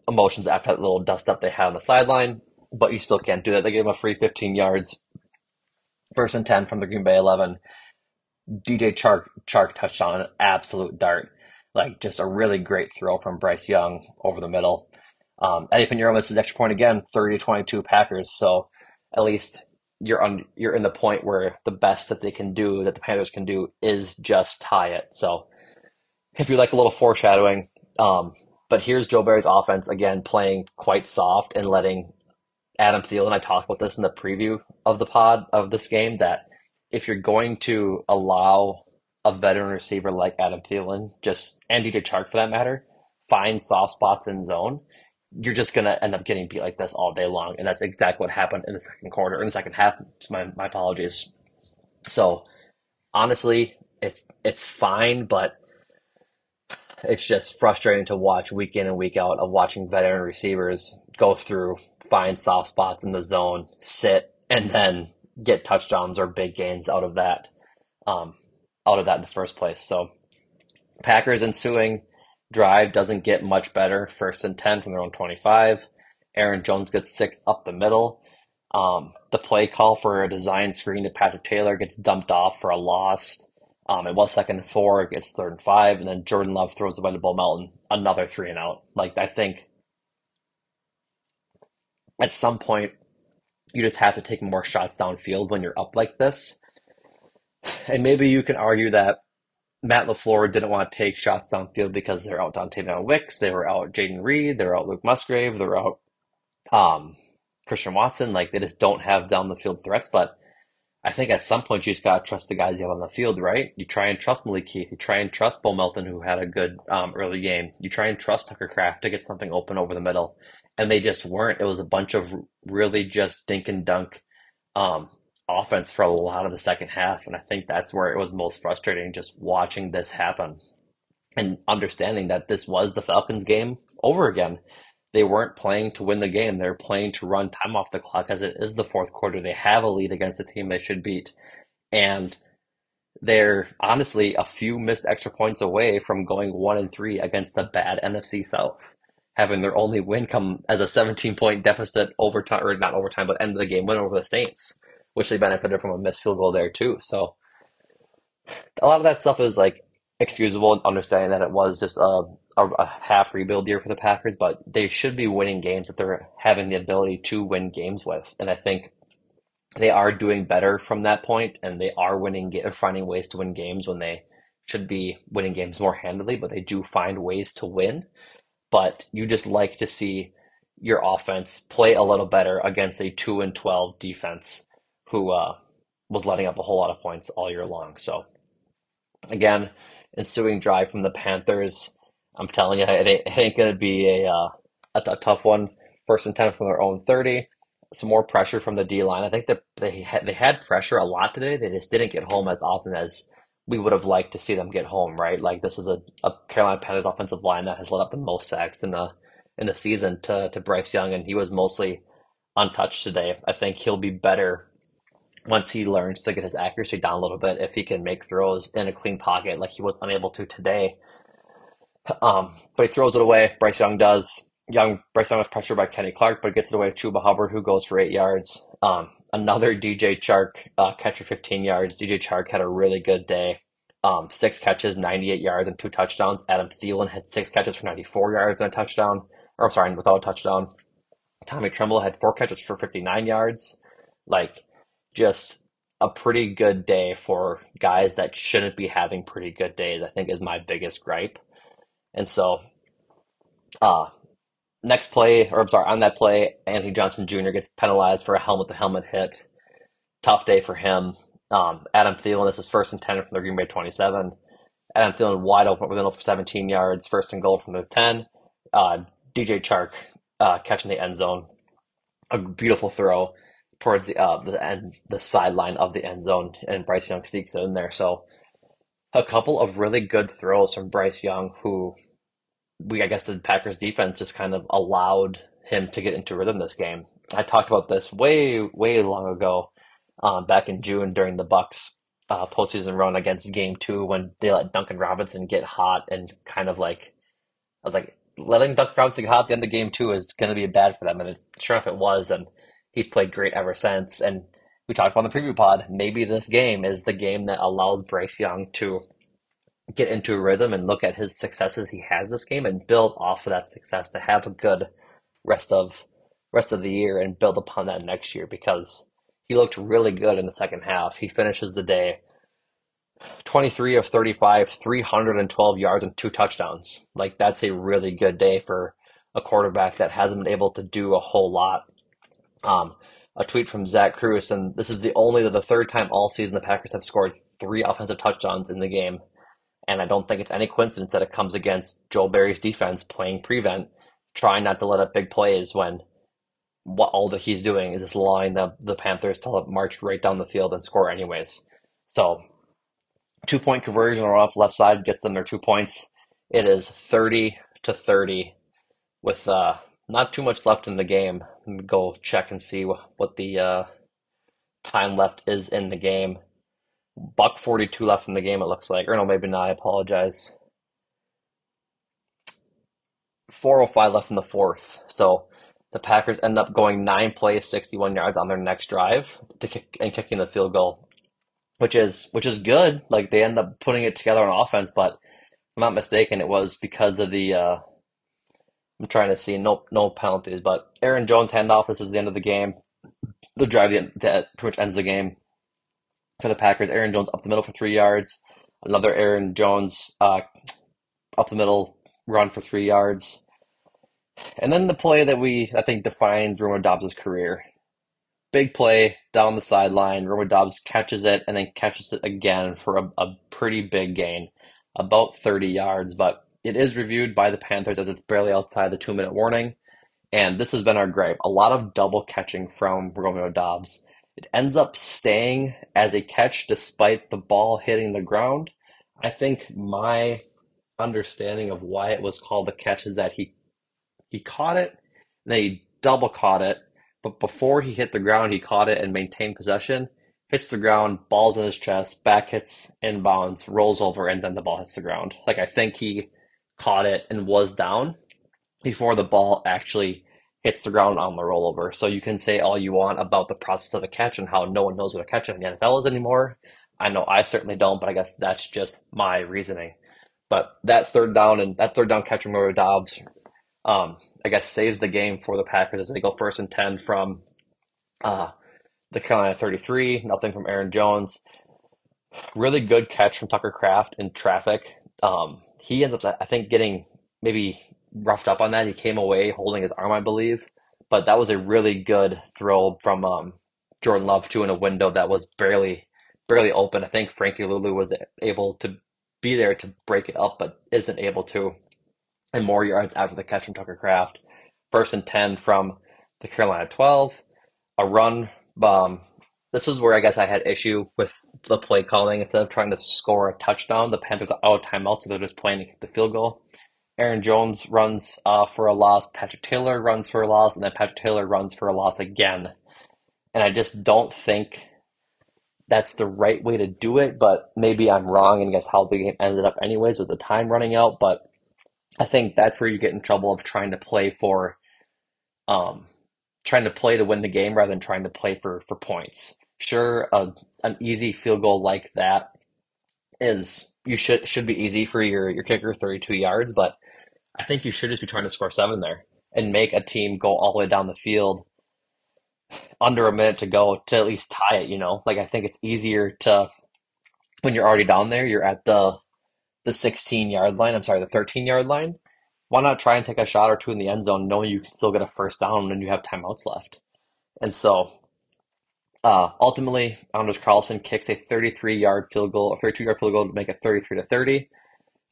emotions after that little dust up they had on the sideline, but you still can't do that. They gave him a free 15 yards, first and 10 from the Green Bay 11. DJ Chark Chark touched on an absolute dart, like just a really great throw from Bryce Young over the middle. Um, Eddy Piñeiro misses extra point again, 30 to 22 Packers. So at least you're on you're in the point where the best that they can do that the Panthers can do is just tie it. So if you like a little foreshadowing, um, but here's Joe Barry's offense again playing quite soft and letting Adam Thielen. I talked about this in the preview of the pod of this game that if you're going to allow a veteran receiver like Adam Thielen, just Andy DJ Chark for that matter, find soft spots in zone, you're just gonna end up getting beat like this all day long, and that's exactly what happened in the second quarter, in the second half. My my apologies. So honestly, it's it's fine, but it's just frustrating to watch week in and week out of watching veteran receivers go through, find soft spots in the zone, sit, and then get touchdowns or big gains out of that, um, out of that in the first place. So Packers ensuing drive doesn't get much better. First and 10 from their own 25. Aaron Jones gets six up the middle. Um, the play call for a design screen to Patrick Taylor gets dumped off for a loss. Um, it was second and four, it gets third and five, and then Jordan Love throws ball to Bo Melton, another three and out. Like, I think at some point, you just have to take more shots downfield when you're up like this. And maybe you can argue that Matt LaFleur didn't want to take shots downfield because they're out Dontayvion Wicks, they were out Jayden Reed, they're out Luke Musgrave, they're out um, Christian Watson. Like they just don't have down the field threats. But I think at some point you just gotta trust the guys you have on the field, right? You try and trust Malik Heath. you try and trust Bo Melton, who had a good um, early game. You try and trust Tucker Kraft to get something open over the middle, and they just weren't. It was a bunch of really just dink and dunk um, offense for a lot of the second half. And I think that's where it was most frustrating just watching this happen and understanding that this was the Falcons game over again. They weren't playing to win the game. They're playing to run time off the clock as it is the fourth quarter. They have a lead against a team they should beat. And they're honestly a few missed extra points away from going one and three against the bad NFC South. Having their only win come as a 17 point deficit overtime, or not overtime, but end of the game win over the Saints which they benefited from a missed field goal there too. So a lot of that stuff is like excusable, and understanding that it was just a, a, a, half rebuild year for the Packers, but they should be winning games that they're having the ability to win games with, and I think they are doing better from that point, and they are winning, finding ways to win games when they should be winning games more handily, but they do find ways to win. but you just like to see your offense play a little better against a 2 and 12 defense who uh, was letting up a whole lot of points all year long. So, again, ensuing drive from the Panthers. I'm telling you, it ain't, ain't going to be a, uh, a, a tough one. First and 10 from their own 30. Some more pressure from the D line. I think that they had, they had pressure a lot today. They just didn't get home as often as we would have liked to see them get home, right? Like this is a, a Carolina Panthers offensive line that has let up the most sacks in the in the season to to Bryce Young, and he was mostly untouched today. I think he'll be better once he learns to get his accuracy down a little bit. If he can make throws in a clean pocket like he was unable to today, um, but he throws it away. Bryce Young does. Young Bryce Young was pressured by Kenny Clark, but gets it away. To Chuba Hubbard, who goes for eight yards. Um, another DJ Chark uh, catch for 15 yards. DJ Chark had a really good day. Um, six catches, 98 yards, and two touchdowns. Adam Thielen had six catches for 94 yards and a touchdown. Or, I'm sorry, without a touchdown. Tommy Tremble had four catches for 59 yards. Like, just a pretty good day for guys that shouldn't be having pretty good days, I think is my biggest gripe. And so, uh, next play, or I'm sorry, on that play, Anthony Johnson Jr. gets penalized for a helmet to helmet hit. Tough day for him. Um, Adam Thielen, this is first and 10 from the Green Bay 27. Adam Thielen wide open with middle for 17 yards, first and goal from the 10. Uh, DJ Chark uh, catching the end zone. A beautiful throw towards the uh, the end, the sideline of the end zone, and Bryce Young sneaks it in there. So a couple of really good throws from Bryce Young, who we I guess the Packers defense just kind of allowed him to get into rhythm this game. I talked about this way way long ago, um, back in June during the Bucks uh, postseason run against Game Two when they let Duncan Robinson get hot and kind of like I was like letting Duncan Robinson get hot at the end of Game Two is going to be bad for them, and it, sure enough it was, and he's played great ever since. And we talked about in the preview pod, maybe this game is the game that allows Bryce Young to get into a rhythm and look at his successes he has this game and build off of that success to have a good rest of rest of the year and build upon that next year because he looked really good in the second half. He finishes the day 23 of 35, 312 yards and two touchdowns. Like that's a really good day for a quarterback that hasn't been able to do a whole lot. Um, a tweet from Zach Kruse, and this is the only the third time all season the Packers have scored three offensive touchdowns in the game. And I don't think it's any coincidence that it comes against Joe Barry's defense playing prevent, trying not to let up big plays when what all that he's doing is just allowing the, the Panthers to march right down the field and score anyways. So two point conversion on off left side gets them their two points. It is 30 to 30 with uh, not too much left in the game. Go check and see what the uh, time left is in the game. Buck 42 left in the game, it looks like. Or no, maybe not. I apologize. 405 left in the fourth. So the Packers end up going nine plays, 61 yards on their next drive to kick and kicking the field goal, which is which is good. Like they end up putting it together on offense, but I'm not mistaken, it was because of the. Uh, I'm trying to see no no penalties, but Aaron Jones handoff. This is the end of the game. The drive that pretty much ends the game for the Packers. Aaron Jones up the middle for three yards. Another Aaron Jones uh, up the middle run for three yards. And then the play that we, I think, defines Romeo Doubs' career. Big play down the sideline. Romeo Doubs catches it and then catches it again for a, a pretty big gain, about 30 yards. But it is reviewed by the Panthers as it's barely outside the two minute warning. And this has been our gripe. A lot of double catching from Romeo Doubs. It ends up staying as a catch despite the ball hitting the ground. I think my understanding of why it was called a catch is that he he caught it, then he double caught it, but before he hit the ground, he caught it and maintained possession. Hits the ground, balls in his chest, back hits inbounds, rolls over, and then the ball hits the ground. Like I think he caught it and was down before the ball actually hits the ground on the rollover. So you can say all you want about the process of a catch and how no one knows what a catch in the NFL is anymore. I know I certainly don't, but I guess that's just my reasoning. But that third down and that third down catch from Romeo Doubs, um, I guess saves the game for the Packers as they go first and ten from uh, the Carolina 33. Nothing from Aaron Jones. Really good catch from Tucker Kraft in traffic. Um, he ends up, I think, getting maybe roughed up on that. He came away holding his arm, I believe, but that was a really good throw from um, Jordan Love too in a window that was barely barely open. I think Frankie Luvu was able to be there to break it up, but isn't able to. And more yards after the catch from Tucker Kraft. First and ten from the Carolina twelve. A run. Um, this is where I guess I had issue with the play calling. Instead of trying to score a touchdown, the Panthers are out of timeout, so they're just playing to get the field goal. Aaron Jones runs uh, for a loss. Patrick Taylor runs for a loss, and then Patrick Taylor runs for a loss again. And I just don't think that's the right way to do it. But maybe I'm wrong, and guess how the game ended up anyways with the time running out. But I think that's where you get in trouble of trying to play for, um, trying to play to win the game rather than trying to play for for points. Sure, a, an easy field goal like that is you should should be easy for your your kicker 32 yards, but I think you should just be trying to score seven there and make a team go all the way down the field under a minute to go to at least tie it. You know, like I think it's easier to when you're already down there. You're at the the 16 yard line. I'm sorry, the 13 yard line. Why not try and take a shot or two in the end zone, knowing you can still get a first down and you have timeouts left? And so uh, ultimately, Anders Carlson kicks a 33 yard field goal, a 32 yard field goal to make it 33 to 30.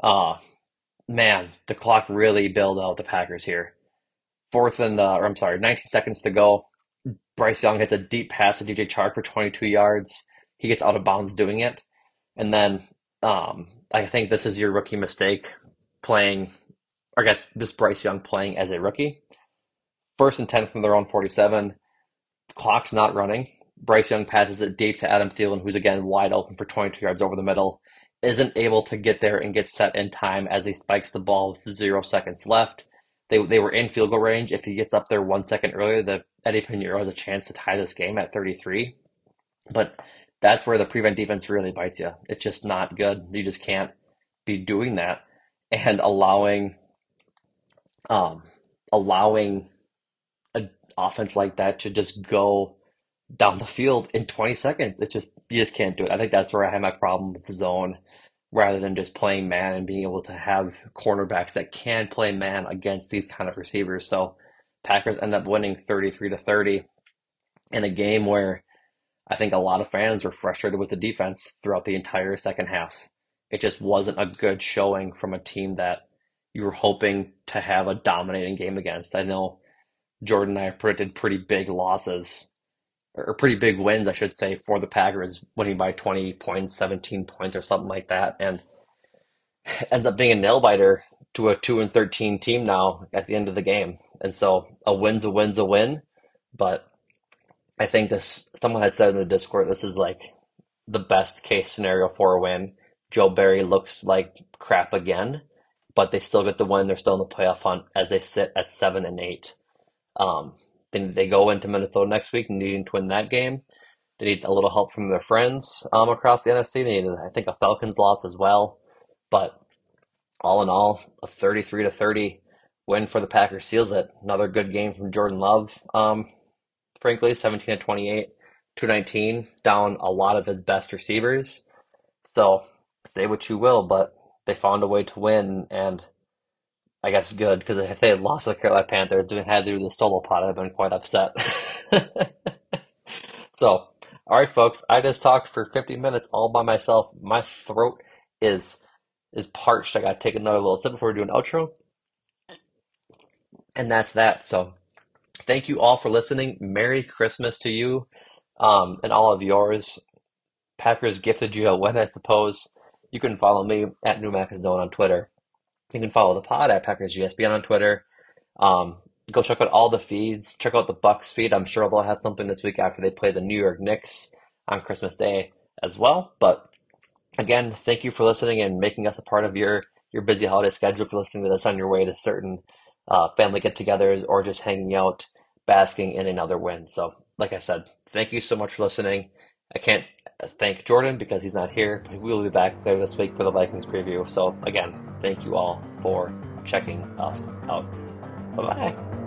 Uh, man, the clock really bailed out the Packers here. Fourth and, uh, I'm sorry, 19 seconds to go. Bryce Young hits a deep pass to DJ Chark for 22 yards. He gets out of bounds doing it. And then um, I think this is your rookie mistake playing, I guess this Bryce Young playing as a rookie. First and 10 from their own 47. Clock's not running Bryce Young passes it deep to Adam Thielen, who's again wide open for 22 yards over the middle, isn't able to get there and get set in time as he spikes the ball with zero seconds left. They, they were in field goal range. If he gets up there one second earlier, the Eddy Piñeiro has a chance to tie this game at 33. But that's where the prevent defense really bites you. It's just not good. You just can't be doing that and allowing um allowing an offense like that to just go down the field in 20 seconds. It just you just can't do it. I think that's where I have my problem with the zone rather than just playing man and being able to have cornerbacks that can play man against these kind of receivers. So Packers end up winning 33 to 30 in a game where I think a lot of fans were frustrated with the defense throughout the entire second half. It just wasn't a good showing from a team that you were hoping to have a dominating game against. I know Jordan and I predicted pretty big losses or pretty big wins, I should say, for the Packers, winning by 20 points, 17 points, or something like that, and ends up being a nail biter to a 2 and 13 team now at the end of the game. And so a win's a win's a win, but I think this, someone had said in the Discord, this is like the best case scenario for a win. Joe Barry looks like crap again, but they still get the win. They're still in the playoff hunt as they sit at 7 and 8. Um, then they go into Minnesota next week needing to win that game. They need a little help from their friends um, across the NFC. They need, I think, a Falcons loss as well. But all in all, a 33 to 30 win for the Packers seals it. Another good game from Jordan Love. Um, frankly, 17 to 28, 219, down a lot of his best receivers. So say what you will, but they found a way to win and I guess good because if they had lost the Carolina Panthers, doing had to do the solo pod, I'd have been quite upset. so, all right, folks, I just talked for 50 minutes all by myself. My throat is is parched. I got to take another little sip before we do an outro, and that's that. So, thank you all for listening. Merry Christmas to you um, and all of yours. Packers gifted you a win, I suppose. You can follow me at New on Twitter. You can follow the pod at Packers GSPN on Twitter. Um, go check out all the feeds. Check out the Bucks feed. I'm sure they'll have something this week after they play the New York Knicks on Christmas Day as well. But again, thank you for listening and making us a part of your your busy holiday schedule. For listening to this on your way to certain uh, family get-togethers or just hanging out, basking in another win. So, like I said, thank you so much for listening. I can't thank Jordan because he's not here, but we will be back later this week for the Vikings preview. So, again, thank you all for checking us out. Bye bye.